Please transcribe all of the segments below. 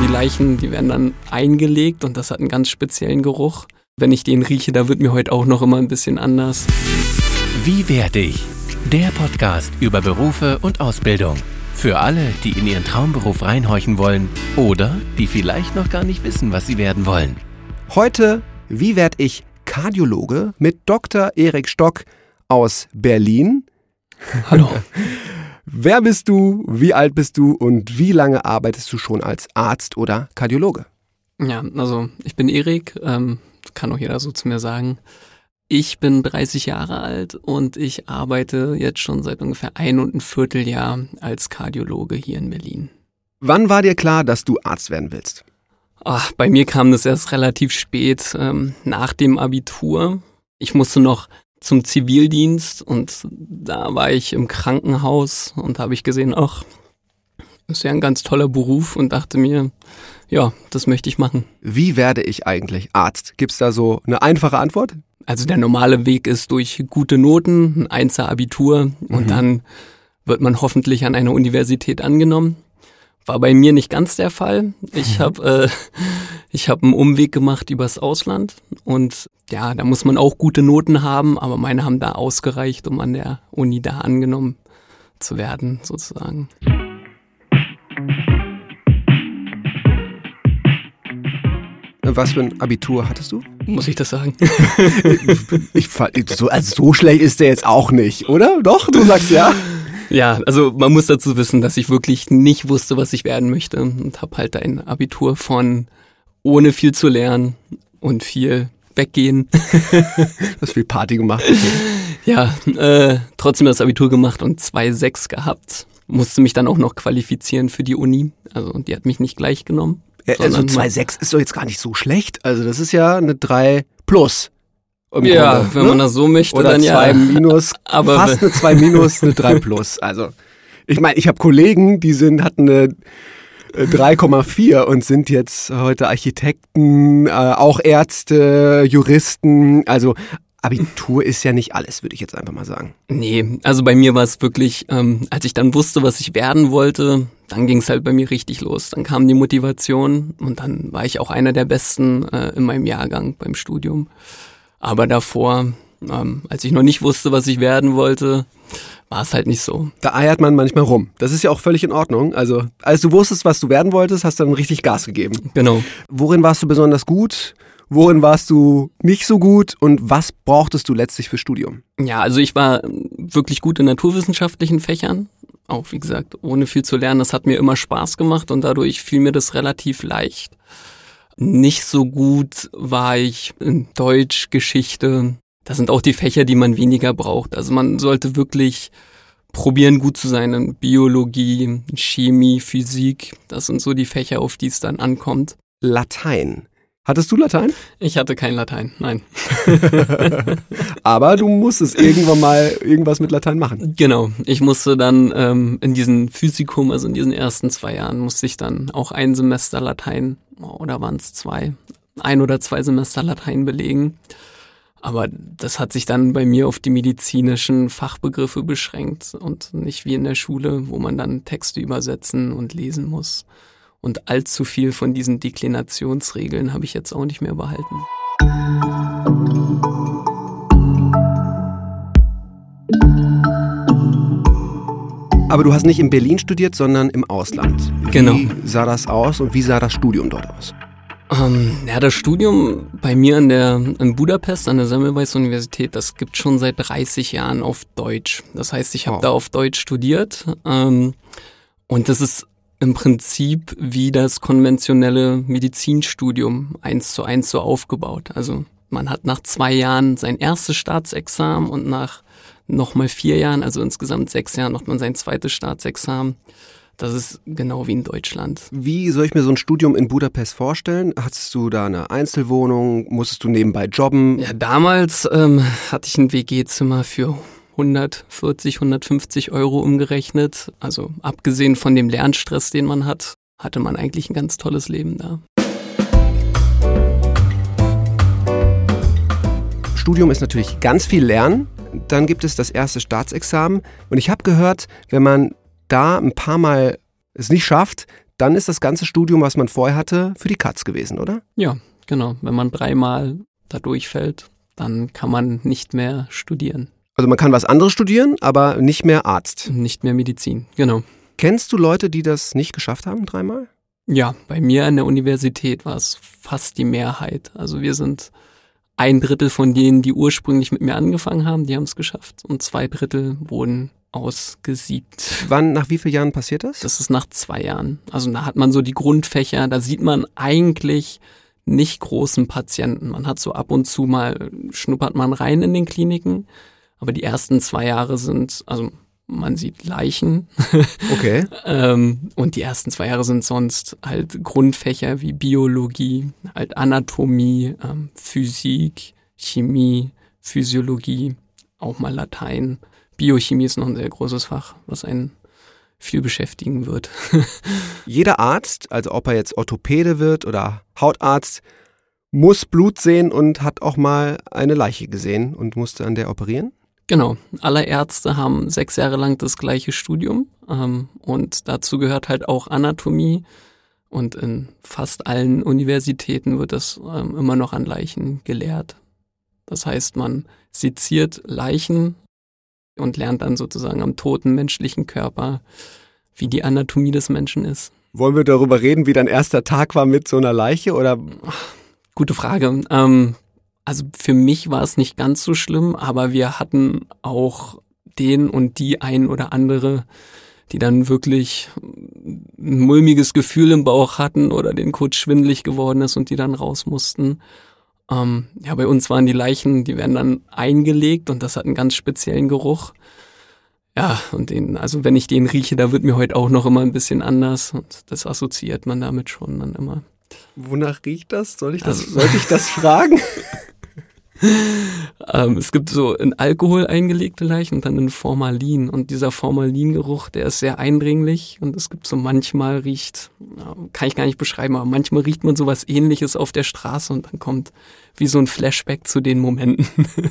Die Leichen, die werden dann eingelegt und das hat einen ganz speziellen Geruch. Wenn ich den rieche, da wird mir heute auch noch immer ein bisschen anders. Wie werde ich? Der Podcast über Berufe und Ausbildung. Für alle, die in ihren Traumberuf reinhorchen wollen oder die vielleicht noch gar nicht wissen, was sie werden wollen. Heute, wie werde ich Kardiologe mit Dr. Erik Stock aus Berlin? Hallo. Wer bist du? Wie alt bist du? Und wie lange arbeitest du schon als Arzt oder Kardiologe? Ja, also ich bin Erik, ähm, kann auch jeder so zu mir sagen. Ich bin 30 Jahre alt und ich arbeite jetzt schon seit ungefähr ein und ein Vierteljahr als Kardiologe hier in Berlin. Wann war dir klar, dass du Arzt werden willst? Ach, bei mir kam das erst relativ spät, ähm, nach dem Abitur. Ich musste noch zum Zivildienst und da war ich im Krankenhaus und habe ich gesehen, ach, das ist ja ein ganz toller Beruf und dachte mir, ja, das möchte ich machen. Wie werde ich eigentlich Arzt? Gibt es da so eine einfache Antwort? Also der normale Weg ist durch gute Noten, ein Einser Abitur und Mhm. dann wird man hoffentlich an einer Universität angenommen. War bei mir nicht ganz der Fall. Ich habe äh, ich habe einen Umweg gemacht übers Ausland und ja, da muss man auch gute Noten haben, aber meine haben da ausgereicht, um an der Uni da angenommen zu werden, sozusagen. Was für ein Abitur hattest du? Muss ich das sagen? Ich, so, also so schlecht ist der jetzt auch nicht, oder? Doch, du sagst ja. Ja, also man muss dazu wissen, dass ich wirklich nicht wusste, was ich werden möchte und habe halt ein Abitur von ohne viel zu lernen und viel weggehen. Du hast viel Party gemacht. Okay. Ja, äh, trotzdem das Abitur gemacht und 2,6 gehabt. Musste mich dann auch noch qualifizieren für die Uni. Also die hat mich nicht gleich genommen. Ja, Also sondern- 2,6 ist doch jetzt gar nicht so schlecht. Also das ist ja eine 3 plus. Ja, Grunde, wenn ne? man das so möchte, Oder dann 2 ja. minus, Aber fast eine 2 minus, eine 3 plus. Also ich meine, ich habe Kollegen, die sind, hatten eine 3,4 und sind jetzt heute Architekten, äh, auch Ärzte, Juristen. Also Abitur ist ja nicht alles, würde ich jetzt einfach mal sagen. Nee, also bei mir war es wirklich, ähm, als ich dann wusste, was ich werden wollte, dann ging es halt bei mir richtig los. Dann kam die Motivation und dann war ich auch einer der Besten äh, in meinem Jahrgang beim Studium. Aber davor, ähm, als ich noch nicht wusste, was ich werden wollte, war es halt nicht so. Da eiert man manchmal rum. Das ist ja auch völlig in Ordnung. Also, als du wusstest, was du werden wolltest, hast du dann richtig Gas gegeben. Genau. Worin warst du besonders gut? Worin warst du nicht so gut? Und was brauchtest du letztlich für Studium? Ja, also ich war wirklich gut in naturwissenschaftlichen Fächern. Auch wie gesagt, ohne viel zu lernen. Das hat mir immer Spaß gemacht und dadurch fiel mir das relativ leicht. Nicht so gut war ich in Deutsch, Geschichte. Das sind auch die Fächer, die man weniger braucht. Also man sollte wirklich probieren, gut zu sein in Biologie, Chemie, Physik. Das sind so die Fächer, auf die es dann ankommt. Latein. Hattest du Latein? Ich hatte kein Latein, nein. Aber du musstest irgendwann mal irgendwas mit Latein machen. Genau, ich musste dann ähm, in diesem Physikum, also in diesen ersten zwei Jahren, musste ich dann auch ein Semester Latein, oder waren es zwei, ein oder zwei Semester Latein belegen. Aber das hat sich dann bei mir auf die medizinischen Fachbegriffe beschränkt und nicht wie in der Schule, wo man dann Texte übersetzen und lesen muss. Und allzu viel von diesen Deklinationsregeln habe ich jetzt auch nicht mehr behalten. Aber du hast nicht in Berlin studiert, sondern im Ausland. Genau. Wie sah das aus und wie sah das Studium dort aus? Ähm, ja, das Studium bei mir in, der, in Budapest an der Semmelweis Universität, das gibt schon seit 30 Jahren auf Deutsch. Das heißt, ich habe Oh. da auf Deutsch studiert. Ähm, und das ist im Prinzip wie das konventionelle Medizinstudium eins zu eins so aufgebaut. Also man hat nach zwei Jahren sein erstes Staatsexamen und nach nochmal vier Jahren, also insgesamt sechs Jahren, macht man sein zweites Staatsexamen. Das ist genau wie in Deutschland. Wie soll ich mir so ein Studium in Budapest vorstellen? Hattest du da eine Einzelwohnung? Musstest du nebenbei jobben? Ja, damals ähm, hatte ich ein WG-Zimmer für 140, 150 Euro umgerechnet. Also abgesehen von dem Lernstress, den man hat, hatte man eigentlich ein ganz tolles Leben da. Studium ist natürlich ganz viel Lernen. Dann gibt es das erste Staatsexamen. Und ich habe gehört, wenn man da ein paar Mal es nicht schafft, dann ist das ganze Studium, was man vorher hatte, für die Katz gewesen, oder? Ja, genau. Wenn man dreimal da durchfällt, dann kann man nicht mehr studieren. Also man kann was anderes studieren, aber nicht mehr Arzt. Nicht mehr Medizin, genau. Kennst du Leute, die das nicht geschafft haben, dreimal? Ja, bei mir an der Universität war es fast die Mehrheit. Also wir sind ein Drittel von denen, die ursprünglich mit mir angefangen haben, die haben es geschafft. Und zwei Drittel wurden ausgesiebt. Wann, nach wie vielen Jahren passiert das? Das ist nach zwei Jahren. Also da hat man so die Grundfächer, da sieht man eigentlich nicht großen Patienten. Man hat so ab und zu mal, schnuppert man rein in den Kliniken, aber die ersten zwei Jahre sind, also man sieht Leichen. Okay. ähm, und die ersten zwei Jahre sind sonst halt Grundfächer wie Biologie, halt Anatomie, ähm, Physik, Chemie, Physiologie, auch mal Latein. Biochemie ist noch ein sehr großes Fach, was einen viel beschäftigen wird. Jeder Arzt, also ob er jetzt Orthopäde wird oder Hautarzt, muss Blut sehen und hat auch mal eine Leiche gesehen und musste an der operieren? Genau, alle Ärzte haben sechs Jahre lang das gleiche Studium ähm, und dazu gehört halt auch Anatomie und in fast allen Universitäten wird das ähm, immer noch an Leichen gelehrt. Das heißt, man seziert Leichen und lernt dann sozusagen am toten menschlichen Körper, wie die Anatomie des Menschen ist. Wollen wir darüber reden, wie dein erster Tag war mit so einer Leiche oder? Gute Frage. Ähm, also für mich war es nicht ganz so schlimm, aber wir hatten auch den und die ein oder andere, die dann wirklich ein mulmiges Gefühl im Bauch hatten oder den kurz schwindlig geworden ist und die dann raus mussten. Ähm, ja, bei uns waren die Leichen, die werden dann eingelegt und das hat einen ganz speziellen Geruch. Ja, und den, also wenn ich den rieche, da wird mir heute auch noch immer ein bisschen anders und das assoziiert man damit schon dann immer. Wonach riecht das? Soll ich das, also, sollte ich das fragen? ähm, es gibt so in Alkohol eingelegte Leichen und dann in Formalin. Und dieser Formalingeruch, der ist sehr eindringlich. Und es gibt so manchmal riecht, kann ich gar nicht beschreiben, aber manchmal riecht man sowas ähnliches auf der Straße und dann kommt wie so ein Flashback zu den Momenten.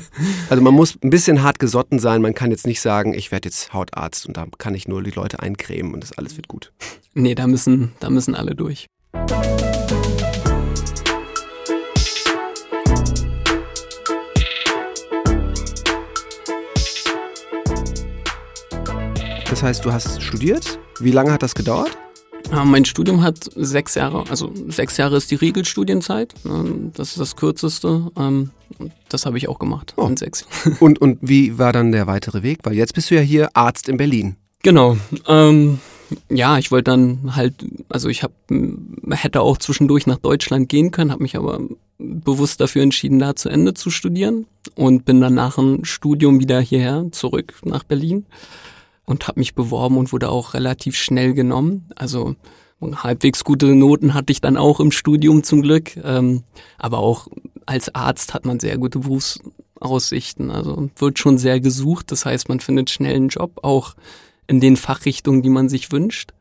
also man muss ein bisschen hart gesotten sein. Man kann jetzt nicht sagen, ich werde jetzt Hautarzt und da kann ich nur die Leute eincremen und das alles wird gut. Nee, da müssen, da müssen alle durch. Das heißt, du hast studiert. Wie lange hat das gedauert? Mein Studium hat sechs Jahre, also sechs Jahre ist die Regelstudienzeit. Ne? Das ist das kürzeste. Ähm, das habe ich auch gemacht oh. in sechs. Und, und wie war dann der weitere Weg? Weil jetzt bist du ja hier Arzt in Berlin. Genau. Ähm, ja, ich wollte dann halt, also ich hab, hätte auch zwischendurch nach Deutschland gehen können, habe mich aber bewusst dafür entschieden, da zu Ende zu studieren und bin dann nach dem Studium wieder hierher zurück nach Berlin und habe mich beworben und wurde auch relativ schnell genommen. Also halbwegs gute Noten hatte ich dann auch im Studium zum Glück. Ähm, aber auch als Arzt hat man sehr gute Berufsaussichten. Also wird schon sehr gesucht. Das heißt, man findet schnell einen Job, auch in den Fachrichtungen, die man sich wünscht.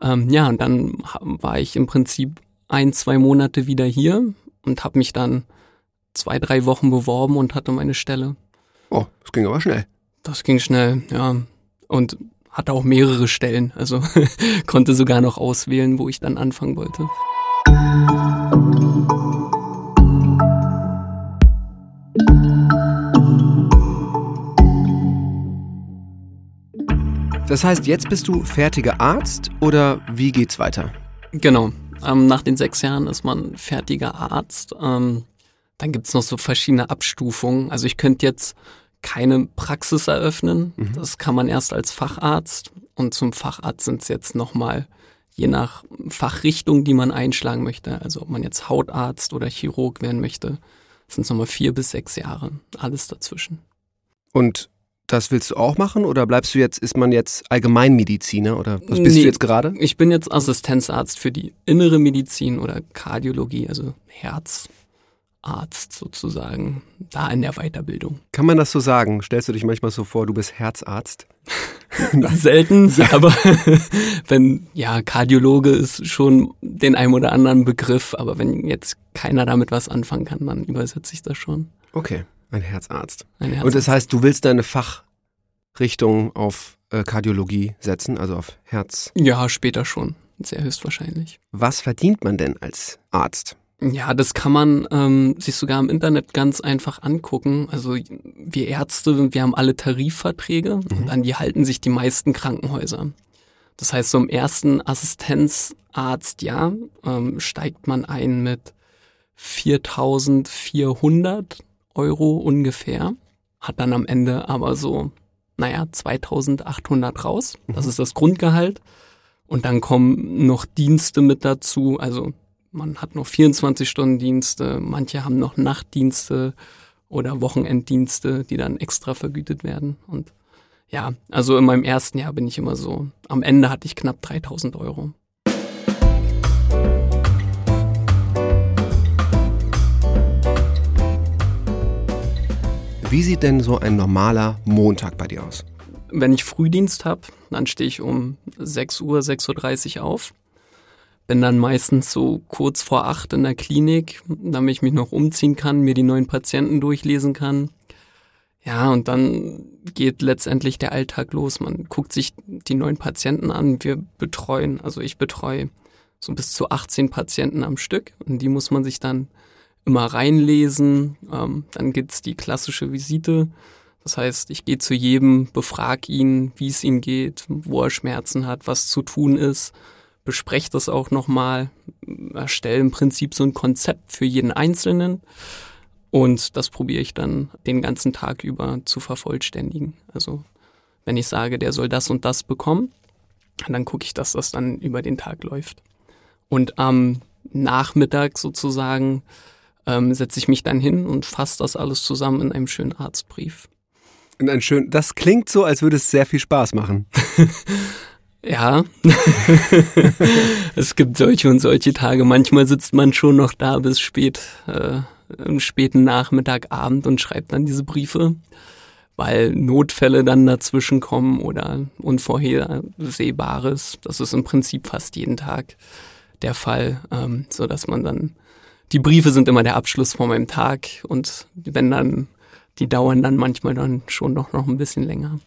Ähm, ja, und dann war ich im Prinzip ein, zwei Monate wieder hier und habe mich dann zwei, drei Wochen beworben und hatte meine Stelle. Oh, das ging aber schnell. Das ging schnell, ja und hatte auch mehrere Stellen. Also konnte sogar noch auswählen, wo ich dann anfangen wollte. Das heißt, jetzt bist du fertiger Arzt oder wie geht's weiter? Genau. Ähm, nach den sechs Jahren ist man fertiger Arzt. Ähm, dann gibt's noch so verschiedene Abstufungen. Also ich könnte jetzt keine Praxis eröffnen. Mhm. Das kann man erst als Facharzt. Und zum Facharzt sind es jetzt nochmal je nach Fachrichtung, die man einschlagen möchte. Also ob man jetzt Hautarzt oder Chirurg werden möchte, sind es nochmal vier bis sechs Jahre. Alles dazwischen. Und das willst du auch machen oder bleibst du jetzt, ist man jetzt Allgemeinmediziner oder was bist nee, du jetzt gerade? Ich bin jetzt Assistenzarzt für die innere Medizin oder Kardiologie, also Herz, Arzt sozusagen, da in der Weiterbildung. Kann man das so sagen? Stellst du dich manchmal so vor, du bist Herzarzt? Selten, aber wenn, ja, Kardiologe ist schon den einen oder anderen Begriff, aber wenn jetzt keiner damit was anfangen kann, dann übersetze ich das schon. Okay, ein Herzarzt. Ein Herzarzt. Und das heißt, du willst deine Fachrichtung auf äh, Kardiologie setzen, also auf Herz? Ja, später schon. sehr höchstwahrscheinlich. Was verdient man denn als Arzt? Ja, das kann man ähm, sich sogar im Internet ganz einfach angucken. Also wir Ärzte, wir haben alle Tarifverträge mhm. und an die halten sich die meisten Krankenhäuser. Das heißt, so im ersten Assistenzarztjahr ähm, steigt man ein mit 4.400 Euro ungefähr, hat dann am Ende aber so, naja, 2.800 raus. Das mhm. ist das Grundgehalt. Und dann kommen noch Dienste mit dazu, also man hat noch 24-Stunden-Dienste, manche haben noch Nachtdienste oder Wochenenddienste, die dann extra vergütet werden. Und ja, also in meinem ersten Jahr bin ich immer so, am Ende hatte ich knapp 3000 Euro. Wie sieht denn so ein normaler Montag bei dir aus? Wenn ich Frühdienst habe, dann stehe ich um 6 Uhr, 6.30 Uhr auf bin dann meistens so kurz vor acht in der Klinik, damit ich mich noch umziehen kann, mir die neuen Patienten durchlesen kann. Ja, und dann geht letztendlich der Alltag los. Man guckt sich die neuen Patienten an. Wir betreuen, also ich betreue so bis zu 18 Patienten am Stück und die muss man sich dann immer reinlesen. Ähm, dann gibt's die klassische Visite. Das heißt, ich gehe zu jedem, befrag ihn, wie es ihm geht, wo er Schmerzen hat, was zu tun ist bespreche das auch nochmal, erstelle im Prinzip so ein Konzept für jeden Einzelnen und das probiere ich dann den ganzen Tag über zu vervollständigen. Also wenn ich sage, der soll das und das bekommen, dann gucke ich, dass das dann über den Tag läuft. Und am Nachmittag sozusagen ähm, setze ich mich dann hin und fasse das alles zusammen in einem schönen Arztbrief. In ein schön, das klingt so, als würde es sehr viel Spaß machen. Ja, es gibt solche und solche Tage. Manchmal sitzt man schon noch da bis spät, äh, im späten Nachmittag, Abend und schreibt dann diese Briefe, weil Notfälle dann dazwischen kommen oder Unvorhersehbares. Das ist im Prinzip fast jeden Tag der Fall, ähm, so dass man dann die Briefe sind immer der Abschluss vor meinem Tag und wenn dann die dauern dann manchmal dann schon noch noch ein bisschen länger.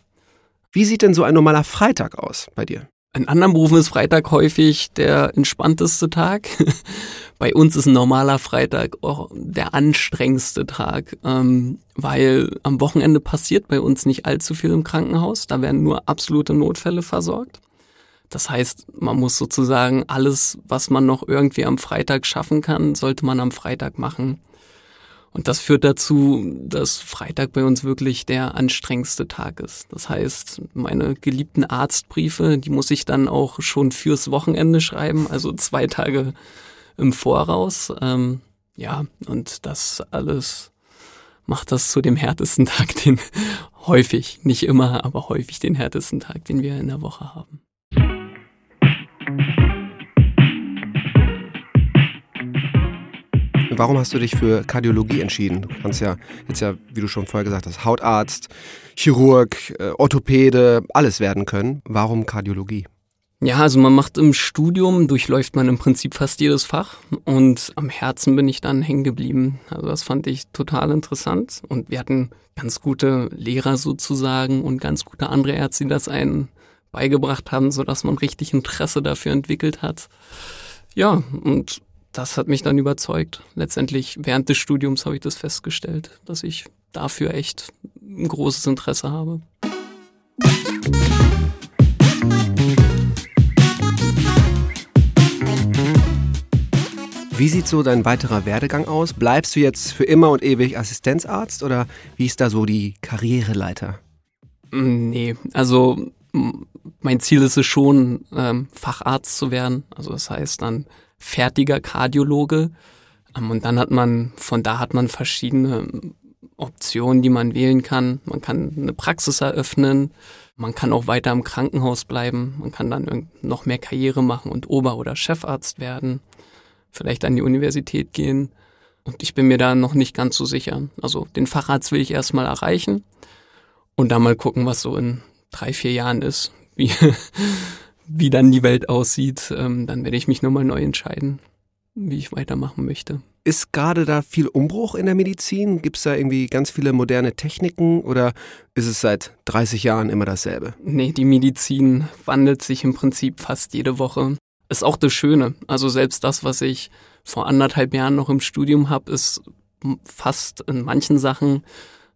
Wie sieht denn so ein normaler Freitag aus bei dir? In anderen Berufen ist Freitag häufig der entspannteste Tag. Bei uns ist ein normaler Freitag auch der anstrengendste Tag, ähm, weil am Wochenende passiert bei uns nicht allzu viel im Krankenhaus. Da werden nur absolute Notfälle versorgt. Das heißt, man muss sozusagen alles, was man noch irgendwie am Freitag schaffen kann, sollte man am Freitag machen. Und das führt dazu, dass Freitag bei uns wirklich der anstrengendste Tag ist. Das heißt, meine geliebten Arztbriefe, die muss ich dann auch schon fürs Wochenende schreiben, also zwei Tage im Voraus. Ähm, ja, und das alles macht das zu dem härtesten Tag, den häufig, nicht immer, aber häufig den härtesten Tag, den wir in der Woche haben. Warum hast du dich für Kardiologie entschieden? Du kannst ja jetzt ja, wie du schon vorher gesagt hast, Hautarzt, Chirurg, äh, Orthopäde, alles werden können. Warum Kardiologie? Ja, also man macht im Studium, durchläuft man im Prinzip fast jedes Fach und am Herzen bin ich dann hängen geblieben. Also das fand ich total interessant und wir hatten ganz gute Lehrer sozusagen und ganz gute andere Ärzte, die das einen beigebracht haben, sodass man richtig Interesse dafür entwickelt hat. Ja, und das hat mich dann überzeugt. Letztendlich während des Studiums habe ich das festgestellt, dass ich dafür echt ein großes Interesse habe. Wie sieht so dein weiterer Werdegang aus? Bleibst du jetzt für immer und ewig Assistenzarzt oder wie ist da so die Karriereleiter? Mm, nee, also mein Ziel ist es schon, ähm, Facharzt zu werden. Also das heißt dann fertiger Kardiologe. Ähm, und dann hat man, von da hat man verschiedene Optionen, die man wählen kann. Man kann eine Praxis eröffnen, man kann auch weiter im Krankenhaus bleiben, man kann dann noch mehr Karriere machen und Ober- oder Chefarzt werden, vielleicht an die Universität gehen. Und ich bin mir da noch nicht ganz so sicher. Also den Facharzt will ich erstmal erreichen und dann mal gucken, was so in drei, vier Jahren ist, wie, wie dann die Welt aussieht, ähm, dann werde ich mich nochmal neu entscheiden, wie ich weitermachen möchte. Ist gerade da viel Umbruch in der Medizin? Gibt es da irgendwie ganz viele moderne Techniken oder ist es seit 30 Jahren immer dasselbe? Nee, die Medizin wandelt sich im Prinzip fast jede Woche. ist auch das Schöne. Also selbst das, was ich vor anderthalb Jahren noch im Studium habe, ist fast in manchen Sachen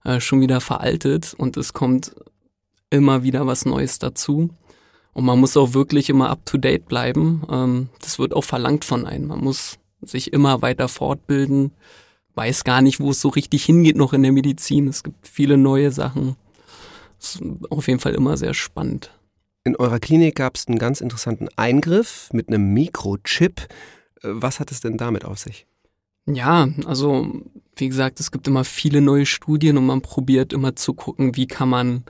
äh, schon wieder veraltet und es kommt immer wieder was Neues dazu. Und man muss auch wirklich immer up-to-date bleiben. Ähm, das wird auch verlangt von einem. Man muss sich immer weiter fortbilden, weiß gar nicht, wo es so richtig hingeht noch in der Medizin. Es gibt viele neue Sachen. Das ist auf jeden Fall immer sehr spannend. In eurer Klinik gab es einen ganz interessanten Eingriff mit einem Mikrochip. Äh, was hat es denn damit auf sich? Ja, also wie gesagt, es gibt immer viele neue Studien und man probiert immer zu gucken, wie kann man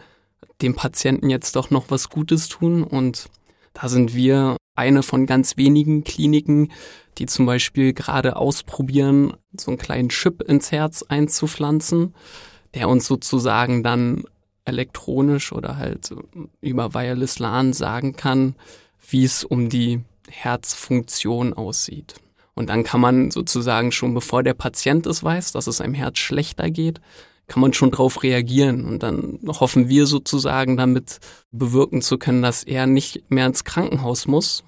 dem Patienten jetzt doch noch was Gutes tun. Und da sind wir eine von ganz wenigen Kliniken, die zum Beispiel gerade ausprobieren, so einen kleinen Chip ins Herz einzupflanzen, der uns sozusagen dann elektronisch oder halt über Wireless LAN sagen kann, wie es um die Herzfunktion aussieht. Und dann kann man sozusagen schon, bevor der Patient es weiß, dass es einem Herz schlechter geht, kann man schon drauf reagieren. Und dann hoffen wir sozusagen damit bewirken zu können, dass er nicht mehr ins Krankenhaus muss,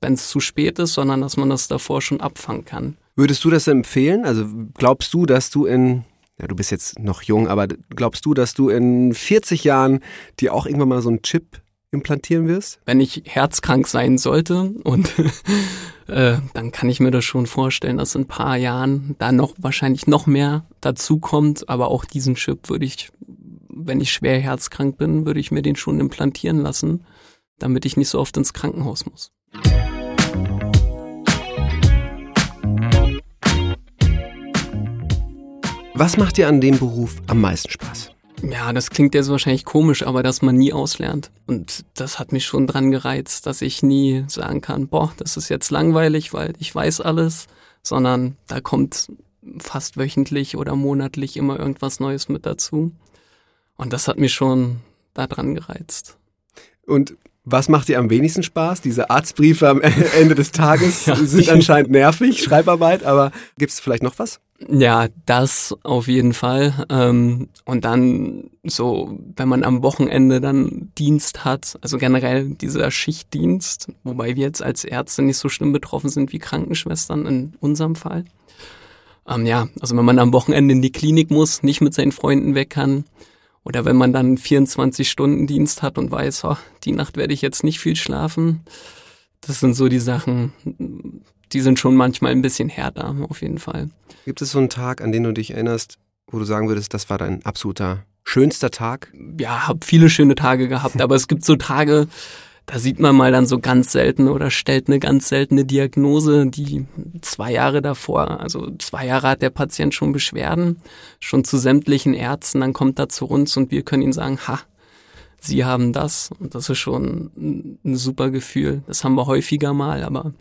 wenn es zu spät ist, sondern dass man das davor schon abfangen kann. Würdest du das empfehlen? Also glaubst du, dass du in, ja, du bist jetzt noch jung, aber glaubst du, dass du in 40 Jahren dir auch irgendwann mal so einen Chip implantieren wirst? Wenn ich herzkrank sein sollte und äh, dann kann ich mir das schon vorstellen, dass in ein paar Jahren da noch wahrscheinlich noch mehr dazu kommt. Aber auch diesen Chip würde ich, wenn ich schwer herzkrank bin, würde ich mir den schon implantieren lassen, damit ich nicht so oft ins Krankenhaus muss. Was macht dir an dem Beruf am meisten Spaß? Ja, das klingt jetzt wahrscheinlich komisch, aber dass man nie auslernt. Und das hat mich schon dran gereizt, dass ich nie sagen kann, boah, das ist jetzt langweilig, weil ich weiß alles, sondern da kommt fast wöchentlich oder monatlich immer irgendwas Neues mit dazu. Und das hat mich schon da dran gereizt. Und was macht dir am wenigsten Spaß? Diese Arztbriefe am Ende des Tages ja, sind anscheinend nervig, Schreibarbeit, aber gibt es vielleicht noch was? Ja, das auf jeden Fall. Ähm, und dann so, wenn man am Wochenende dann Dienst hat, also generell dieser Schichtdienst, wobei wir jetzt als Ärzte nicht so schlimm betroffen sind wie Krankenschwestern in unserem Fall. Ähm, ja, also wenn man am Wochenende in die Klinik muss, nicht mit seinen Freunden weg kann, oder wenn man dann 24-Stunden-Dienst hat und weiß, oh, die Nacht werde ich jetzt nicht viel schlafen. Das sind so die Sachen, die sind schon manchmal ein bisschen härter, auf jeden Fall. Gibt es so einen Tag, an den du dich erinnerst, wo du sagen würdest, das war dein absoluter schönster Tag? Ja, habe viele schöne Tage gehabt, aber es gibt so Tage, da sieht man mal dann so ganz selten oder stellt eine ganz seltene Diagnose, die zwei Jahre davor, also zwei Jahre hat der Patient schon Beschwerden, schon zu sämtlichen Ärzten, dann kommt er zu uns und wir können ihm sagen, ha, Sie haben das. Und das ist schon ein super Gefühl. Das haben wir häufiger mal, aber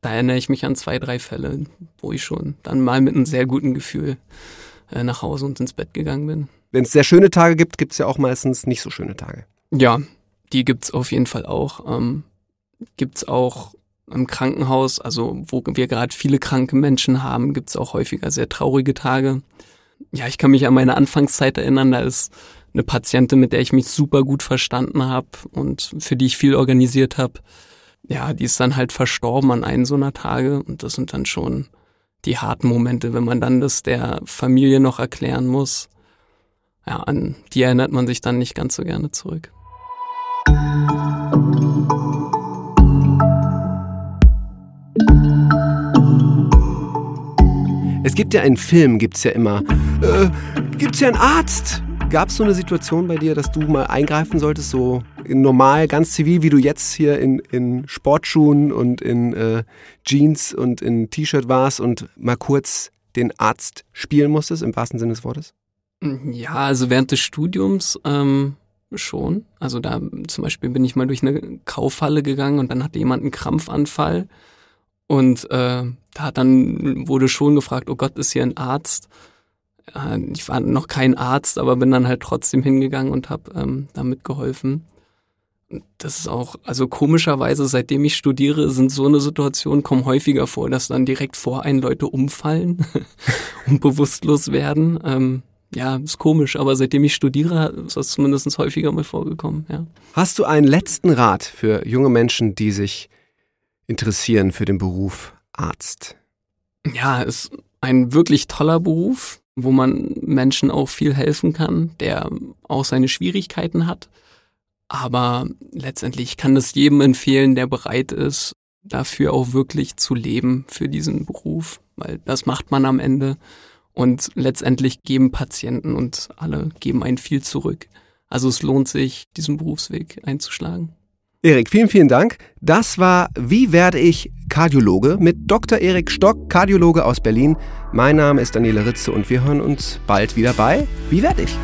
da erinnere ich mich an zwei, drei Fälle, wo ich schon dann mal mit einem sehr guten Gefühl äh, nach Hause und ins Bett gegangen bin. Wenn es sehr schöne Tage gibt, gibt es ja auch meistens nicht so schöne Tage. Ja, die gibt es auf jeden Fall auch. Ähm, es auch im Krankenhaus, also wo wir gerade viele kranke Menschen haben, gibt es auch häufiger sehr traurige Tage. Ja, ich kann mich an meine Anfangszeit erinnern, da ist eine Patientin, mit der ich mich super gut verstanden habe und für die ich viel organisiert habe ja, die ist dann halt verstorben an einem so einer Tage und das sind dann schon die harten Momente, wenn man dann das der Familie noch erklären muss. Ja, an die erinnert man sich dann nicht ganz so gerne zurück. Es gibt ja einen Film, gibt es ja immer. Äh, gibt es ja einen Arzt? Gab es so eine Situation bei dir, dass du mal eingreifen solltest, so normal, ganz zivil, wie du jetzt hier in, in Sportschuhen und in äh, Jeans und in T-Shirt warst und mal kurz den Arzt spielen musstest, im wahrsten Sinne des Wortes? Ja, also während des Studiums ähm, schon. Also da zum Beispiel bin ich mal durch eine Kaufhalle gegangen und dann hatte jemand einen Krampfanfall und äh, da hat dann wurde schon gefragt, oh Gott, ist hier ein Arzt? Äh, ich war noch kein Arzt, aber bin dann halt trotzdem hingegangen und habe ähm, damit geholfen. Das ist auch, also komischerweise, seitdem ich studiere, sind so eine Situation kommen häufiger vor, dass dann direkt vor einen Leute umfallen und bewusstlos werden. Ähm, ja, ist komisch, aber seitdem ich studiere, ist das zumindest häufiger mal vorgekommen, ja. Hast du einen letzten Rat für junge Menschen, die sich interessieren für den Beruf Arzt? Ja, ist ein wirklich toller Beruf, wo man Menschen auch viel helfen kann, der auch seine Schwierigkeiten hat. Aber letztendlich kann es jedem empfehlen, der bereit ist, dafür auch wirklich zu leben für diesen Beruf, weil das macht man am Ende. Und letztendlich geben Patienten und alle geben einen viel zurück. Also es lohnt sich, diesen Berufsweg einzuschlagen. Erik, vielen, vielen Dank. Das war Wie werde ich Kardiologe mit Dr. Erik Stock, Kardiologe aus Berlin. Mein Name ist Daniela Ritze und wir hören uns bald wieder bei Wie werde ich?